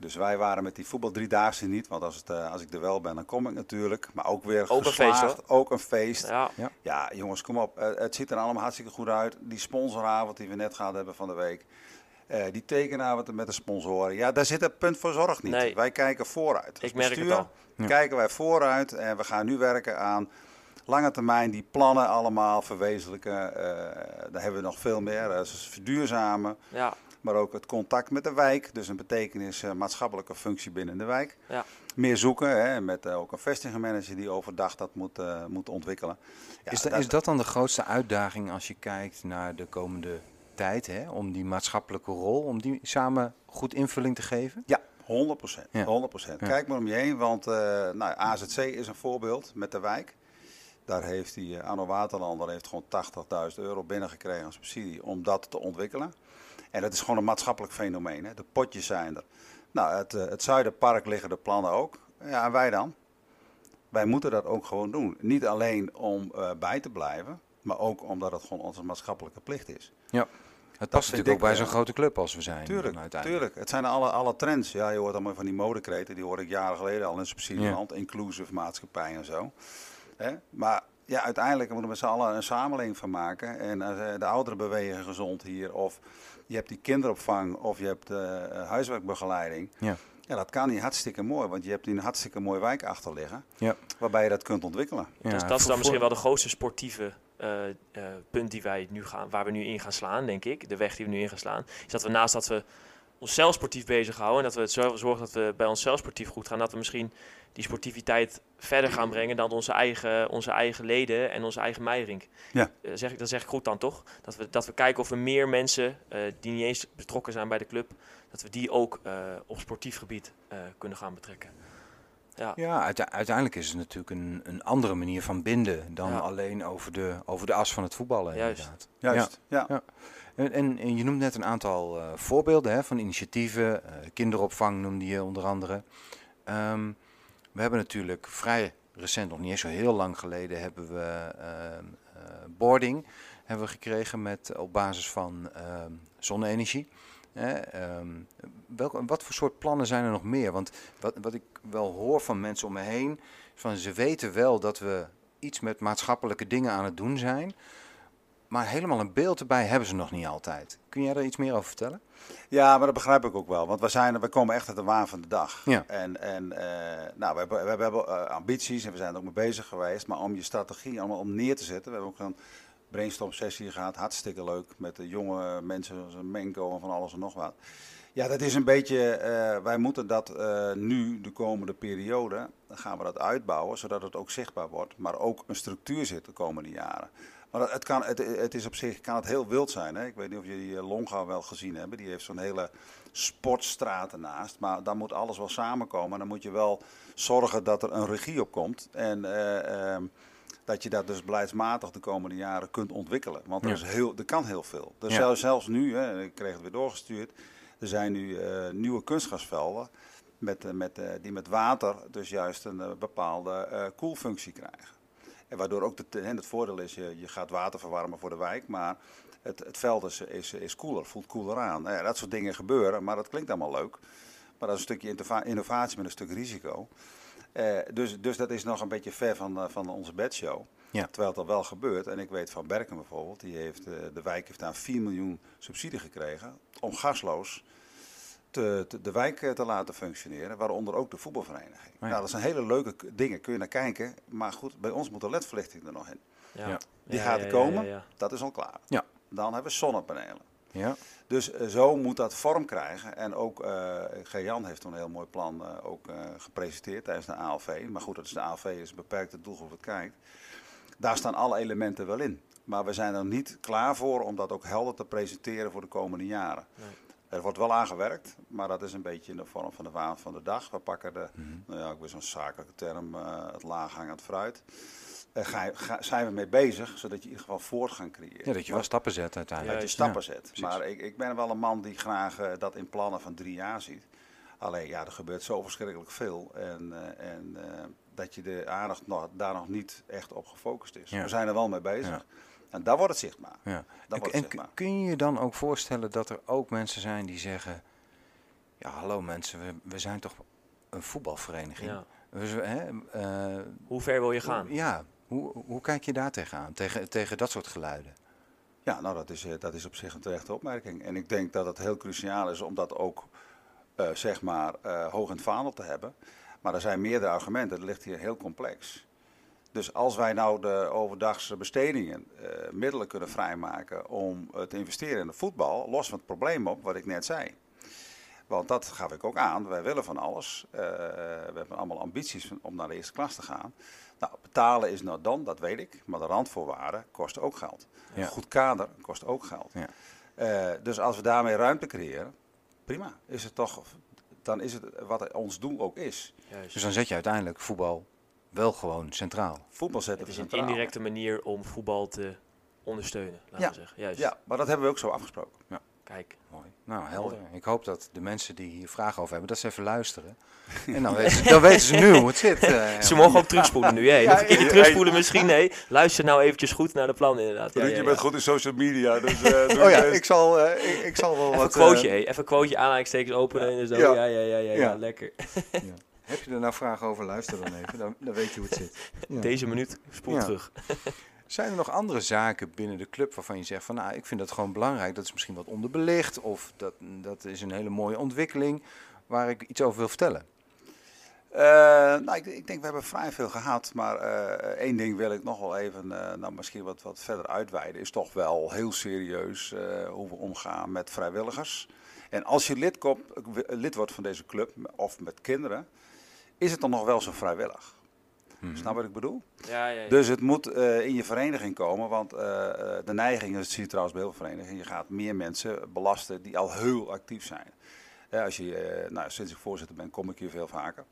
Dus wij waren met die voetbal driedaagse niet. Want als, het, uh, als ik er wel ben, dan kom ik natuurlijk. Maar ook weer ook geslaagd, een feest. Ook een feest. Ja, ja. ja jongens, kom op. Uh, het ziet er allemaal hartstikke goed uit. Die sponsoravond die we net gehad hebben van de week. Uh, die tekenavond met de sponsoren. Ja, daar zit het punt voor zorg niet. Nee. Wij kijken vooruit. Als ik merk bestuur, het al. Ja. kijken wij vooruit. En we gaan nu werken aan lange termijn die plannen allemaal verwezenlijken. daar hebben we nog veel meer. Verduurzamen. Ja maar ook het contact met de wijk. Dus een betekenis uh, maatschappelijke functie binnen de wijk. Ja. Meer zoeken, hè, met uh, ook een vestigingmanager die overdag dat moet, uh, moet ontwikkelen. Ja, is, dat, is dat dan de grootste uitdaging als je kijkt naar de komende tijd, hè, om die maatschappelijke rol, om die samen goed invulling te geven? Ja, 100 procent. Ja. 100%. Kijk maar om je heen, want nou, AZC is een voorbeeld met de wijk. Daar heeft die Anno Waterlander heeft gewoon 80.000 euro binnengekregen als subsidie om dat te ontwikkelen. En dat is gewoon een maatschappelijk fenomeen. Hè. De potjes zijn er. Nou, het, eh, het Zuiderpark liggen de plannen ook. Ja, en wij dan? Wij moeten dat ook gewoon doen. Niet alleen om eh, bij te blijven, maar ook omdat het gewoon onze maatschappelijke plicht is. Ja. Het past natuurlijk ook bij zo'n grote club als we zijn. Tuurlijk, tuurlijk. Het zijn alle, alle trends. Ja, je hoort allemaal van die modekreten, die hoorde ik jaren geleden al in subsidieland. Inclusive maatschappij en zo. Hè? Maar ja, uiteindelijk moeten we met z'n allen een samenleving van maken. En eh, de ouderen bewegen gezond hier. Of je hebt die kinderopvang of je hebt eh, huiswerkbegeleiding. Ja. Ja, dat kan niet hartstikke mooi, want je hebt hier een hartstikke mooie wijk achter liggen. Ja. Waarbij je dat kunt ontwikkelen. Ja, dat, dat is dan misschien wel de grootste sportieve eh, eh, punt die wij nu gaan, waar we nu in gaan slaan, denk ik. De weg die we nu in gaan slaan. Is dat we naast dat we onszelf sportief bezighouden en dat we het zo zorgen dat we bij onszelf sportief goed gaan, dat we misschien die sportiviteit verder gaan brengen dan onze eigen, onze eigen leden en onze eigen meirink. Ja. Eh, zeg ik, dat zeg ik goed dan toch? Dat we, dat we kijken of we meer mensen eh, die niet eens betrokken zijn bij de club, dat we die ook eh, op sportief gebied eh, kunnen gaan betrekken. Ja. Ja, uite- uiteindelijk is het natuurlijk een, een andere manier van binden dan Ja. alleen over de, over de as van het voetballen. Juist. Inderdaad. Juist, ja. Ja. En, en, je noemt net een aantal eh, voorbeelden hè, van initiatieven. eh, kinderopvang noemde je onder andere. Ehm, we hebben natuurlijk vrij recent, nog niet eens zo heel lang geleden, hebben we ehm, eh, boarding hebben we gekregen met, op basis van ehm, zonne-energie. Welke, wat voor soort plannen zijn er nog meer? Want wat, wat ik wel hoor van mensen om me heen, van ze weten wel dat we iets met maatschappelijke dingen aan het doen zijn. Maar helemaal een beeld erbij hebben ze nog niet altijd. Kun jij daar iets meer over vertellen? Ja, maar dat begrijp ik ook wel. Want we, zijn, we komen echt uit de waan van de dag. Ja. En, en eh, nou, we hebben, we hebben eh, ambities en we zijn er ook mee bezig geweest. Maar om je strategie allemaal om neer te zetten. We hebben ook een brainstorm sessie gehad. Hartstikke leuk. Met de jonge mensen zoals Menko en van alles en nog wat. Ja, dat is een beetje, eh, wij moeten dat nu, de komende periode, gaan we dat uitbouwen, zodat het ook zichtbaar wordt. Maar ook een structuur zit de komende jaren. Maar het, kan, het, het is op zich kan het heel wild zijn. Hè? Ik weet niet of jullie eh, Longa wel gezien hebben. Die heeft zo'n hele sportstraat ernaast. Maar dan moet alles wel samenkomen. En dan moet je wel zorgen dat er een regie op komt. En eh, ehm, dat je dat dus beleidsmatig de komende jaren kunt ontwikkelen. Want er, Ja. is heel, er kan heel veel. Dus Ja. zelfs, zelfs nu, hè, ik kreeg het weer doorgestuurd. Er zijn nu eh, nieuwe kunstgrasvelden. Met, met, die met water dus juist een bepaalde koelfunctie krijgen. En waardoor ook de, en het voordeel is, je, je gaat water verwarmen voor de wijk, maar het, het veld is, is, is koeler, voelt koeler aan. Nou ja, dat soort dingen gebeuren, maar dat klinkt allemaal leuk. Maar dat is een stukje innova- innovatie met een stuk risico. Eh, dus, dus dat is nog een beetje ver van, eh, van onze bedshow. Ja. Terwijl het al wel gebeurt. En ik weet van Berken bijvoorbeeld, die heeft, eh, de wijk heeft daar 4 miljoen subsidie gekregen om gasloos te, te- de wijk eh, te laten functioneren, waaronder ook de voetbalvereniging. ja. Nou, dat zijn hele leuke dingen, kun je naar kijken. Maar goed, bij ons moet de ledverlichting er nog in. Ja. Ja. Die Ja, gaat ja, er ja, komen, ja, ja. dat is al klaar. Ja. Dan hebben we zonnepanelen. Ja. Dus eh, zo moet dat vorm krijgen. En ook eh G-Jan heeft toen een heel mooi plan eh, ook, eh, gepresenteerd tijdens de ALV. Maar goed, dat is de ALV is een beperkte doelgroep wat kijkt. Daar staan alle elementen wel in. Maar we zijn er niet klaar voor om dat ook helder te presenteren voor de komende jaren. Nee. Er wordt wel aan gewerkt, maar dat is een beetje in de vorm van de waan van de dag. We pakken de, nou ja, ik weet zo'n zakelijke term, eh, het laaghangend fruit. Eh, ga, ga- zijn we mee bezig, zodat je in ieder geval voortgang creëert. ja, dat je wel stappen zet uiteindelijk. Dat je stappen Ja, zet. precies. Maar ik, ik ben wel een man die graag eh, dat in plannen van drie jaar ziet. Alleen ja, er gebeurt zo verschrikkelijk veel. En, en dat je de aandacht nog, daar nog niet echt op gefocust is. Ja. We zijn er wel mee bezig. En daar wordt het zichtbaar. Ja. Dan En, wordt en het zichtbaar. kun je je dan ook voorstellen dat er ook mensen zijn die zeggen... Ja, hallo mensen, we, we zijn toch een voetbalvereniging. Ja. Z- hè, eh, Hoe ver wil je gaan? Ja, hoe, hoe kijk je daar tegenaan? Tegen, tegen dat soort geluiden? Ja, nou dat is, eh, dat is op zich een terechte opmerking. En ik denk dat het heel cruciaal is om dat ook eh, zeg maar eh, hoog in het vaandel te hebben. Maar er zijn meerdere argumenten. Het ligt hier heel complex. Dus als wij nou de overdagse bestedingen eh, middelen kunnen vrijmaken om te investeren in de voetbal, los van het probleem op wat ik net zei. Want dat gaf ik ook aan. Wij willen van alles. Eh, we hebben allemaal ambities om naar de eerste klas te gaan. Nou, betalen is nou dan, dat weet ik. Maar de randvoorwaarden kosten ook geld. Ja. Een goed kader kost ook geld. Ja. Eh, dus als we daarmee ruimte creëren, prima. Is het toch, dan is het wat ons doel ook is. Juist. Dus dan zet je uiteindelijk voetbal wel gewoon centraal. Voetbal zetten Het is een indirecte manier om voetbal te ondersteunen, laten Ja. we zeggen. Juist. Ja, maar dat hebben we ook zo afgesproken. Kijk. Kijk, Mooi. Nou, helder. Ik hoop dat de mensen die hier vragen over hebben, dat ze even luisteren. En dan weten ze, dan weten ze nu hoe het zit. eh. ze mogen ook terugspoelen nu. Hè? Ja, een keer ja, terugspoelen misschien. Nee, luister nou eventjes goed naar de plannen inderdaad. Ja, ja, je ja. bent goed in social media, dus... eh, Oh ja, ik zal, eh, ik, ik zal wel Even een wat... quoteje, eh. Even een quoteje, aanhalingstekens openen en zo. Ja. Ja, ja, ja, ja, ja, Ja. lekker. Heb je er nou vragen over? Luister dan even. Dan, dan weet je hoe het zit. Ja. Deze minuut, spoel Ja. terug. Zijn er nog andere zaken binnen de club waarvan je zegt van nou, ik vind dat gewoon belangrijk. Dat is misschien wat onderbelicht of dat, dat is een hele mooie ontwikkeling waar ik iets over wil vertellen. Eh, nou, ik, ik denk we hebben vrij veel gehad, maar eh, één ding wil ik nog wel even, eh, nou misschien wat, wat verder uitweiden, is toch wel heel serieus eh, hoe we omgaan met vrijwilligers. En als je lid, komt, lid wordt van deze club of met kinderen, is het dan nog wel zo vrijwillig. Snap wat ik bedoel? Ja, ja, ja. Dus het moet eh, in je vereniging komen, want eh, eh, de neiging, dat zie je trouwens bij heel veel verenigingen, je gaat meer mensen belasten die al heel actief zijn. Ja, als je, eh, nou, sinds ik voorzitter ben, kom ik hier veel vaker.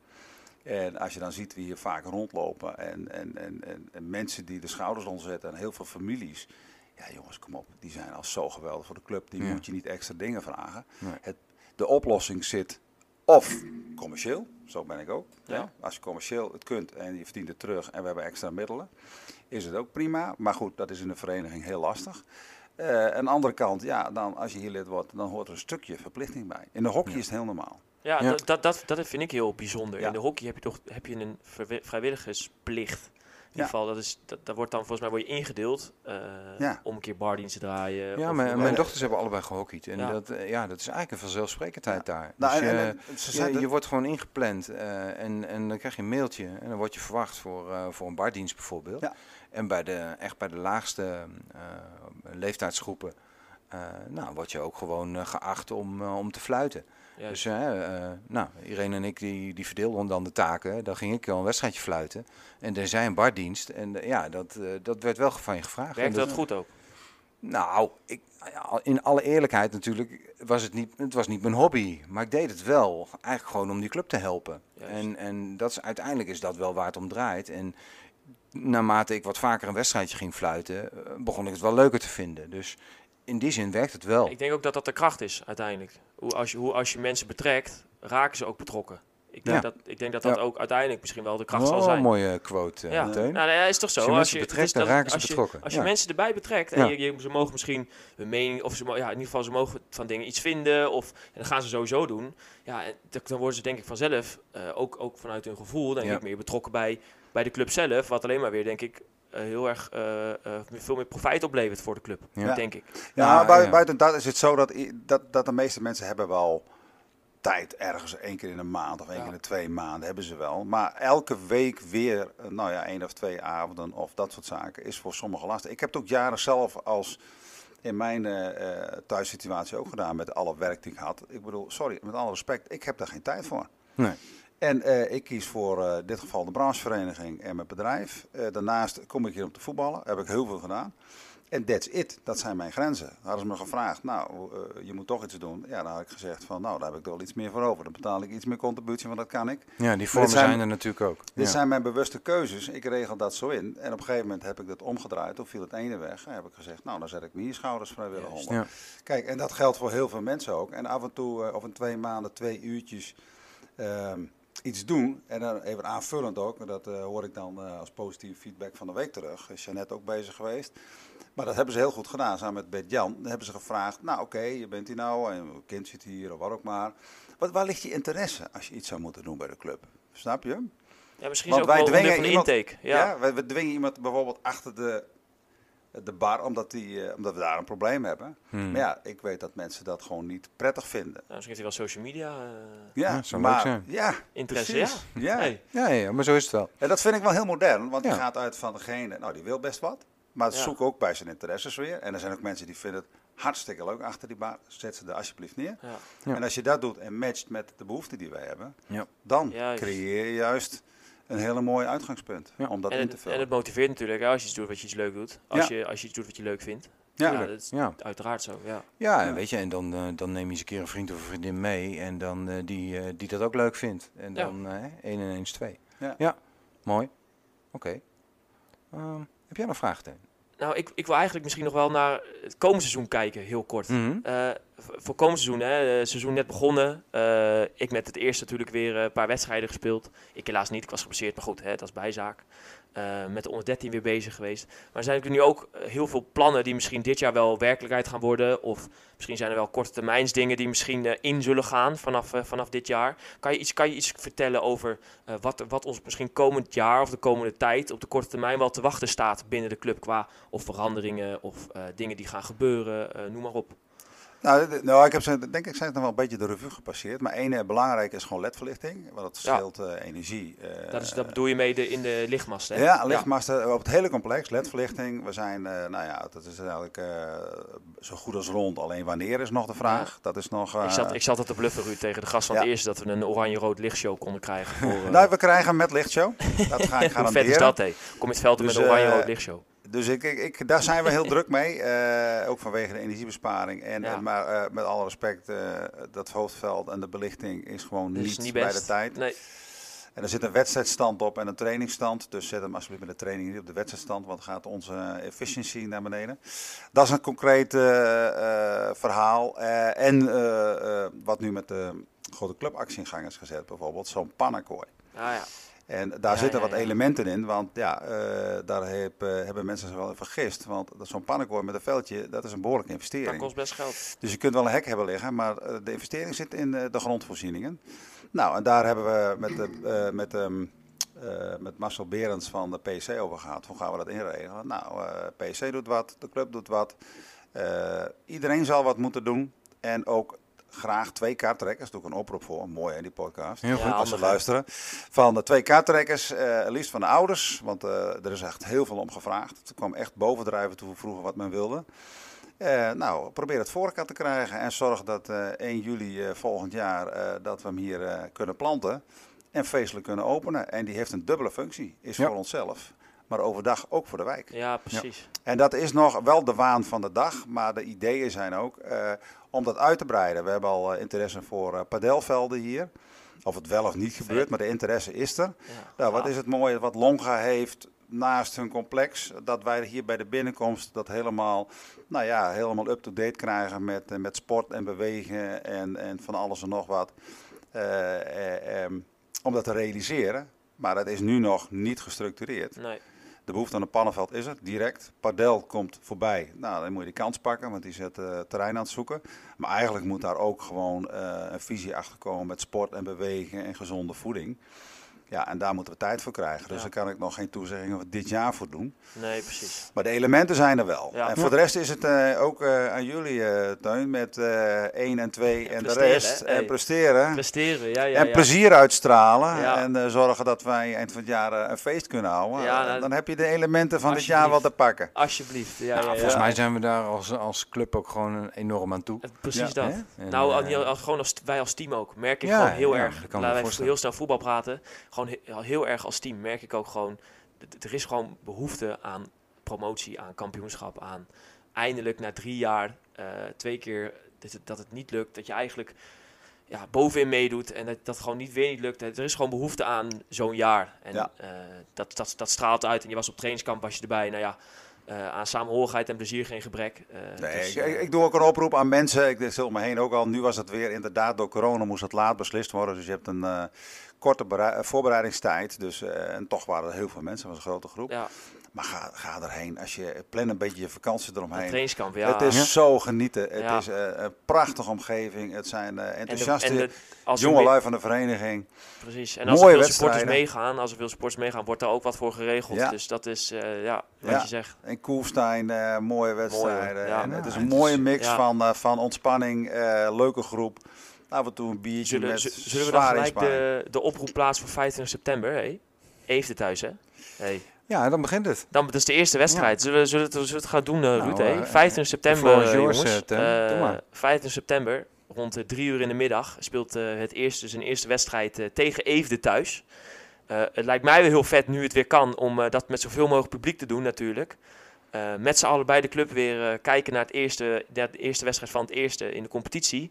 En als je dan ziet wie hier vaak rondlopen en, en, en, en, en mensen die de schouders onderzetten en heel veel families. Ja jongens, kom op, die zijn al zo geweldig voor de club. Die Ja. moet je niet extra dingen vragen. Nee. Het, de oplossing zit of commercieel, zo ben ik ook. Ja. Ja. Als je commercieel het kunt en je verdient het terug en we hebben extra middelen, is het ook prima. Maar goed, dat is in een vereniging heel lastig. Eh aan de andere kant, ja, dan, als je hier lid wordt, dan hoort er een stukje verplichting bij. In de hockey is het heel normaal. Ja, Ja. Dat, dat, dat, dat vind ik heel bijzonder. Ja. In de hockey heb je toch heb je een vrijwilligersplicht. In ieder Ja. geval, dat, is, dat, dat wordt dan volgens mij word je ingedeeld eh, Ja. om een keer bardienst te draaien. Ja, of- mijn, mijn dochters hebben allebei gehockeyd. En Ja. dat, eh, ja, dat is eigenlijk een vanzelfsprekendheid daar. Nou, Dus en- je, en- en ze zijn je, je wordt gewoon ingepland eh, en, en dan krijg je een mailtje en dan word je verwacht voor, eh, voor een bardienst bijvoorbeeld. Ja. En bij de, echt bij de laagste eh, leeftijdsgroepen eh, nou, word je ook gewoon geacht om, om te fluiten. Juist. Dus eh, nou, Irene en ik die, die verdeelden dan de taken. Dan ging ik al een wedstrijdje fluiten. En er zijn een bardienst. En eh, ja, dat, dat werd wel van je gevraagd. En Werkt dat- dat goed ook? nou, ik, in alle eerlijkheid natuurlijk was het niet, het was niet mijn hobby. Maar ik deed het wel, eigenlijk gewoon om die club te helpen. Juist. En, en dat is, uiteindelijk is dat wel waar het om draait. En naarmate ik wat vaker een wedstrijdje ging fluiten, begon ik het wel leuker te vinden. Dus in die zin werkt het wel. Ik denk ook dat dat de kracht is uiteindelijk. Hoe als je, hoe als je mensen betrekt, raken ze ook betrokken. Ik denk, Ja. dat, ik denk dat dat Ja. ook uiteindelijk misschien wel de kracht zal Oh, zijn. een mooie quote, eh, Ja, Teun. nou, ja, is toch zo. Als je mensen het betrekt, is dan dat- raken ze als je- betrokken. Als je mensen erbij betrekt en je, je- ze mogen misschien hun mening, of ze, ja, in ieder geval ze mogen van dingen iets vinden, of en dat gaan ze sowieso doen. Ja, en dan worden ze denk ik vanzelf, eh, ook, ook vanuit hun gevoel, denk ik meer betrokken bij, bij de club zelf, wat alleen maar weer, denk ik, eh, heel erg eh, eh, veel meer profijt oplevert voor de club, Ja. denk ik. Ja, Ja, bui- ja. buiten dat is het zo dat, dat, dat de meeste mensen hebben wel tijd ergens één keer in een maand of één Ja. keer in de twee maanden hebben ze wel. Maar elke week weer, nou ja, één of twee avonden of dat soort zaken is voor sommigen lastig. Ik heb het ook jaren zelf als in mijn eh, eh, thuissituatie ook gedaan met alle werk die ik had. Ik bedoel, sorry, met alle respect, ik heb daar geen tijd voor. Nee. En eh, ik kies voor eh, in dit geval de branchevereniging en mijn bedrijf. Eh, daarnaast kom ik hier om te voetballen. Heb ik heel veel gedaan. En that's it. Dat zijn mijn grenzen. Hadden ze me gevraagd, nou, je moet toch iets doen. Ja, dan had ik gezegd van, nou, daar heb ik er wel iets meer voor over. Dan betaal ik iets meer contributie, want dat kan ik. Ja, die vormen zijn- zijn, er natuurlijk ook. Dit Ja. zijn mijn bewuste keuzes. Ik regel dat zo in. En op een gegeven moment heb ik dat omgedraaid. Of viel het ene weg. En heb ik gezegd, nou, dan zet ik hier schouders vrijwillig onder. Ja. Kijk, en dat geldt voor heel veel mensen ook. En af en toe, of in twee maanden, twee uurtjes ehm, iets doen. En dan even aanvullend ook. Dat eh, hoor ik dan eh, als positieve feedback van de week terug. Is Jeannette ook bezig geweest. Maar dat hebben ze heel goed gedaan, samen met Bert Jan. Dan hebben ze gevraagd, nou oké, je bent hier nou, en een kind zit hier, of wat ook maar. Wat, waar ligt je interesse als je iets zou moeten doen bij de club? Snap je? Ja, misschien Want is ook wij wel dwingen van de iemand- intake. Ja, Ja. we dwingen iemand bijvoorbeeld achter de, de bar omdat, die, eh, omdat we daar een probleem hebben. Hmm. Maar ja, ik weet dat mensen dat gewoon niet prettig vinden. Nou, misschien heeft hij wel social media eh, Ja, Ja, zou maar, leuk zijn. Ja, interesse. precies. Ja. Ja. Hey. Ja, ja, maar zo is het wel. En dat vind ik wel heel modern, want die gaat uit van degene, nou die wil best wat. Maar Ja. zoek ook bij zijn interesses weer. En er zijn ook mensen die vinden het hartstikke leuk achter die bar. Zet ze er alsjeblieft neer. Ja. Ja. En als je dat doet en matcht met de behoeften die wij hebben, Ja. dan Juist. creëer je juist een hele mooi uitgangspunt Ja. om dat En in te het, en vullen. het motiveert natuurlijk hè, als je iets doet wat je iets leuk doet. Als, Ja. je, als je iets doet wat je leuk vindt. Ja. Ja, dat is Ja. uiteraard zo. Ja. Ja, en Ja. weet je, en dan, eh, dan neem je eens een keer een vriend of een vriendin mee en dan eh, die, eh, die dat ook leuk vindt. En Ja. dan eh 1 en 1 is 2. Ja. mooi. Oké. Ehm, heb jij nog vragen? Nou, ik, ik wil eigenlijk misschien nog wel naar het komende seizoen kijken, heel kort. Mhm. Eh, voor komend seizoen, hè, het seizoen net begonnen. Eh, ik met het eerst natuurlijk weer een paar wedstrijden gespeeld. Ik helaas niet, ik was geblesseerd, maar goed, hè, dat is bijzaak. Uh, met de onder 13 weer bezig geweest. Maar zijn er nu ook heel veel plannen die misschien dit jaar wel werkelijkheid gaan worden? Of misschien zijn er wel korte termijns dingen die misschien uh, in zullen gaan vanaf, uh, vanaf dit jaar. Kan je iets, kan je iets vertellen over wat, wat ons misschien komend jaar of de komende tijd op de korte termijn wel te wachten staat binnen de club qua of veranderingen of dingen die gaan gebeuren, noem maar op. Nou, nou, ik heb ze, denk ik, zijn het nog wel een beetje de revue gepasseerd. Maar één belangrijk is gewoon ledverlichting, want het scheelt ja. uh, energie. Uh, dat, is, dat bedoel je mee de, in de lichtmasten? Hè? Ja, lichtmasten ja. op het hele complex, ledverlichting. We zijn, uh, nou ja, dat is eigenlijk zo goed als rond. Alleen wanneer is nog de vraag. Ja. Dat is nog... ik, zat, ik zat het te bluffen, Ruud, tegen de gast van het eerste dat we een oranje-rood lichtshow konden krijgen. Voor, nou, we krijgen met lichtshow. Dat ga ik garanderen. Hoe vet is dat, hé? Kom je het veld dus, met een oranje-rood lichtshow. Dus ik, ik, ik, daar zijn we heel druk mee. Uh, ook vanwege de energiebesparing. En, ja. en maar uh, met alle respect, dat hoofdveld en de belichting is gewoon niet, niet bij de tijd. Nee. En er zit een wedstrijdstand op en een trainingsstand. Dus zet hem alsjeblieft met de training niet op de wedstrijdstand, want dan gaat onze efficiëntie naar beneden. Dat is een concreet verhaal. en wat nu met de grote clubactie in gang is gezet, bijvoorbeeld zo'n pannenkooi. Ah, ja. En daar Ja, zitten ja, wat elementen in, want ja, eh, daar heb, eh, hebben mensen zich wel in vergist. Want dat zo'n pannenkooi met een veldje, dat is een behoorlijke Dat investering. kost best geld. Dus je kunt wel een hek hebben liggen, maar eh, de investering zit in de grondvoorzieningen. Nou, en daar hebben we met, de, met, ehm, eh, met Marcel Berends van de PC over gehad. Hoe gaan we dat inregelen? Nou, eh PC doet wat, de club doet wat. Iedereen zal wat moeten doen. En ook graag twee kaarttrekkers. Doe ik een oproep voor. Mooi hè, die podcast. Heel Ja, goed. Als ze luisteren. Van de twee kaarttrekkers, eh liefst van de ouders. Want eh, er is echt heel veel om gevraagd. Het kwam echt bovendrijven toen we vroegen wat men wilde. Eh, nou, probeer het voor elkaar te krijgen. En zorg dat eh 1 juli eh, volgend jaar eh, dat we hem hier eh, kunnen planten. En feestelijk kunnen openen. En die heeft een dubbele functie. Is Ja. voor onszelf. Maar overdag ook voor de wijk. Ja, precies. En dat is nog wel de waan van de dag, maar de ideeën zijn ook eh, om dat uit te breiden. We hebben al eh, interesse voor eh, padelvelden hier. Of het wel of niet gebeurt, maar de interesse is er. Ja. Nou, wat is het mooie wat Longa heeft naast hun complex, dat wij hier bij de binnenkomst dat helemaal, nou ja, helemaal up-to-date krijgen met, met sport en bewegen en, en van alles en nog wat. Eh, eh, ehm, om dat te realiseren. Maar dat is nu nog niet gestructureerd. Nee. De behoefte aan een pannenveld is er, direct. Padel komt voorbij. Nou, dan moet je die kans pakken, want die zit eh, terrein aan het zoeken. Maar eigenlijk moet daar ook gewoon eh, een visie achter komen met sport en bewegen en gezonde voeding. Ja, en daar moeten we tijd voor krijgen. Dus Ja. daar kan ik nog geen toezeggingen voor dit jaar voor doen. Nee, precies. Maar de elementen zijn er wel. Ja. En voor de rest is het eh, ook eh, aan jullie, eh Teun, met eh 1 en 2 en de rest. hè? En Hey. presteren. Presteren, ja, ja, en ja. plezier uitstralen. Ja. En zorgen dat wij eind van het jaar een feest kunnen houden. Ja, nou, dan heb je de elementen van dit jaar wel te pakken. Alsjeblieft. Ja, ja, ja. Volgens mij zijn we daar als, als club ook gewoon enorm aan toe. Precies Ja. dat. En, nou, al- al- gewoon als, wij als team ook. Merk ik Ja, gewoon heel ja, erg. Laten voorstellen. heel snel voetbal praten. Gewoon heel erg als team merk ik ook gewoon. Er is gewoon behoefte aan promotie, aan kampioenschap, aan eindelijk na drie jaar eh, twee keer dat het, dat het niet lukt. Dat je eigenlijk ja, bovenin meedoet en dat dat gewoon niet weer niet lukt. Er is gewoon behoefte aan zo'n jaar. En Ja. eh, dat, dat, dat straalt uit. En je was op trainingskamp, was je erbij. Nou ja, eh, aan samenhorigheid en plezier geen gebrek. Nee, dus, ik, ik- ik doe ook een oproep aan mensen. Ik zit om me heen ook al. Nu was het weer inderdaad door corona moest het laat beslist worden. Dus je hebt een korte eh, voorbereidingstijd. Dus, eh, en toch waren er heel veel mensen. Het was een grote groep. ja, Maar ga, ga erheen. Als je plan een beetje je vakantie een eromheen. trainingskamp, ja. Het is Ja. zo genieten. Het Ja. is eh, een prachtige omgeving. Het zijn eh, En de- enthousiaste en de- als jonge mee- lui van de vereniging. Precies. En als Mooie er veel meegaan, als er veel supporters meegaan, wordt daar ook wat voor geregeld. Ja. Dus dat is, eh, ja, wat Ja. je zegt. In Koelstein, eh, mooie wedstrijden. ja. en het is een mooie mix ja. van, eh, van ontspanning, eh, leuke groep. Af en toe een biertje Zullen, met zullen we dan gelijk de, de oproep plaatsen voor 25 september? Hey? Eefde thuis, hè? Hey. Ja, dan begint het. Dan, dat is de eerste wedstrijd. Zullen, we- zullen, we het- zullen we het gaan doen, eh, Ruud? Nou, hey? eh, 25 september, yours, jongens. Doe Eh, maar. 25 september, rond eh, drie uur in de middag, speelt het eerste, zijn eerste wedstrijd tegen Eefde thuis. Het lijkt mij wel heel vet nu het weer kan om dat met zoveel mogelijk publiek te doen natuurlijk. Met z'n allen bij de club weer kijken naar het eerste, de eerste wedstrijd van het eerste in de competitie.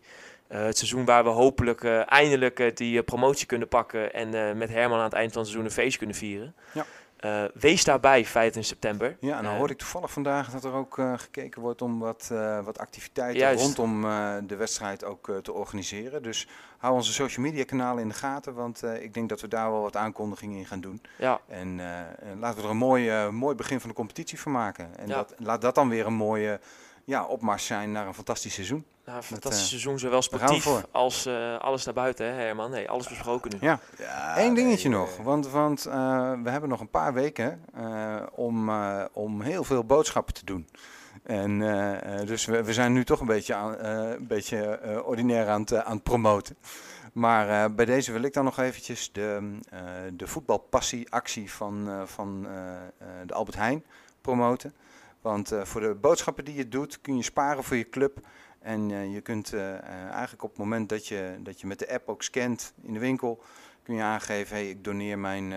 Eh, het seizoen waar we hopelijk eh, eindelijk eh, die promotie kunnen pakken en met Herman aan het eind van het seizoen een feest kunnen vieren. Ja. Wees daarbij 25 september. Ja, en dan hoorde ik toevallig vandaag dat er ook gekeken wordt om wat, wat activiteiten Juist. rondom de wedstrijd ook te organiseren. Dus hou onze social media kanalen in de gaten, want ik denk dat we daar wel wat aankondigingen in gaan doen. ja, En en laten we er een mooi, mooi begin van de competitie van maken. En Ja. dat, laat dat dan weer een mooie ja, opmars zijn naar een fantastisch seizoen. nou, fantastisch eh, seizoen, zowel sportief voor. als eh, alles daarbuiten, hè, Herman. Nee, alles besproken nu. Ja. Ja, Eén dingetje nog, want, want eh, we hebben nog een paar weken eh, om, eh, om heel veel boodschappen te doen. En dus we, we zijn nu toch een beetje, aan, eh, een beetje eh, ordinair aan het, aan het promoten. Maar eh, bij deze wil ik dan nog eventjes de, eh de voetbalpassie-actie van, eh, van eh, eh, de Albert Heijn promoten. Want eh, voor de boodschappen die je doet kun je sparen voor je club. En eh, je kunt eh, eigenlijk op het moment dat je, dat je met de app ook scant in de winkel, kun je aangeven, hey, ik doneer mijn,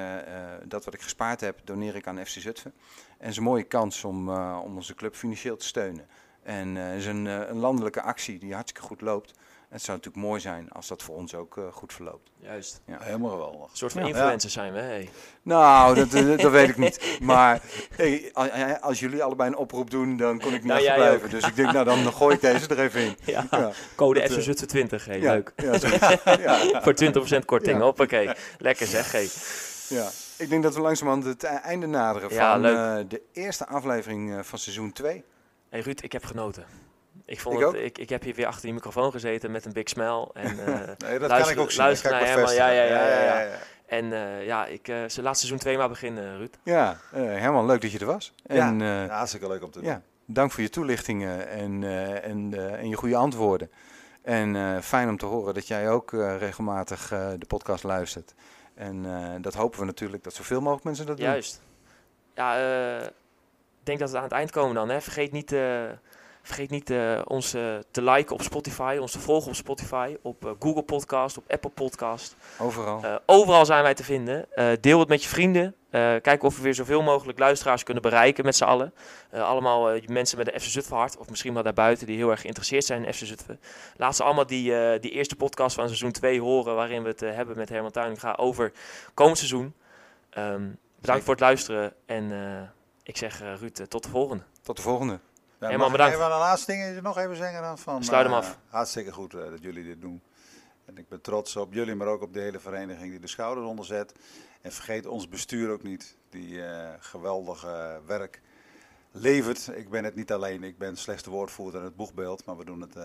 dat wat ik gespaard heb, doneer ik aan FC Zutphen. En het is een mooie kans om, om onze club financieel te steunen. En het is een, een landelijke actie die hartstikke goed loopt. Het zou natuurlijk mooi zijn als dat voor ons ook eh, goed verloopt. Juist. Helemaal geweldig. Een soort van Ja. influencers zijn we. Hey. Nou, dat, dat, dat weet ik niet. Maar hey, als, als jullie allebei een oproep doen, dan kon ik niet Nou, ook. Dus ik denk, nou dan gooi ik deze er even in. Ja. Ja, Code FC eh, Zutphen 20. Hey, ja, Leuk. Ja, zo- ja, Voor 20% korting. Ja. Hoppakee. Lekker zeg. Hey. ja. Ik denk dat we langzamerhand het einde naderen Ja, van leuk. eh, de eerste aflevering eh, van seizoen 2. Hey Ruud, ik heb genoten. Ik, vond Ik het, ik, ik heb hier weer achter die microfoon gezeten met een big smile. En, eh, Nee, dat Luister- kan ik ook zien. luister naar Herman. bevestigen. Ja, ja, ja, ja, en eh, ja, ik, eh ze laat seizoen 2 maar beginnen, Ruud. Ja, eh, helemaal leuk dat je er was. Ja. En eh, Ja, hartstikke leuk om te doen. ja, dank voor je toelichtingen en, eh, en, eh, en je goede antwoorden. En eh, fijn om te horen dat jij ook eh, regelmatig eh, de podcast luistert. En eh, dat hopen we natuurlijk dat zoveel mogelijk mensen dat doen. Juist. Ja, eh, ik denk dat we aan het eind komen dan. Hè. Vergeet niet, eh, vergeet niet eh, ons eh, te liken op Spotify, ons te volgen op Spotify, op eh, Google Podcast, op Apple Podcast. Overal. Overal zijn wij te vinden. Deel het met je vrienden. Kijk of we weer zoveel mogelijk luisteraars kunnen bereiken met z'n allen. Allemaal mensen met een FC Zutphen hart, of misschien wel daarbuiten, die heel erg geïnteresseerd zijn in FC Zutphen. Laat ze allemaal die, die eerste podcast van seizoen 2 horen, waarin we het hebben met Herman Tuininga over komend seizoen. Ehm, bedankt voor het luisteren en ik zeg Ruud, tot de volgende. Tot de volgende. Helemaal bedankt. Even een laatste ding nog even zeggen dan? Van, Sluit hem eh, af. hartstikke goed eh, dat jullie dit doen. En ik ben trots op jullie, maar ook op de hele vereniging die de schouders onder zet. En vergeet ons bestuur ook niet, die eh, geweldige werk levert. Ik ben het niet alleen, ik ben slechts de woordvoerder en het boegbeeld, maar we doen het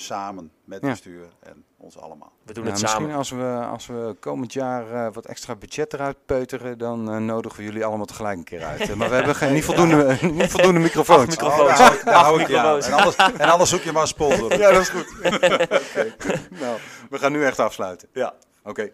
samen met Ja. bestuur en ons allemaal. We doen Nou, het misschien samen. als we, als we komend jaar eh, wat extra budget eruit peuteren, dan eh, nodigen we jullie allemaal tegelijk een keer uit. Maar we hebben geen, niet, voldoende, niet voldoende microfoons. Oh, daar hou ik- daar Acht hou ik je aan. microfoons. En anders, en anders zoek je maar een sponsor. Ja, dat is goed. Oké. Nou, we gaan nu echt afsluiten. Ja. Oké.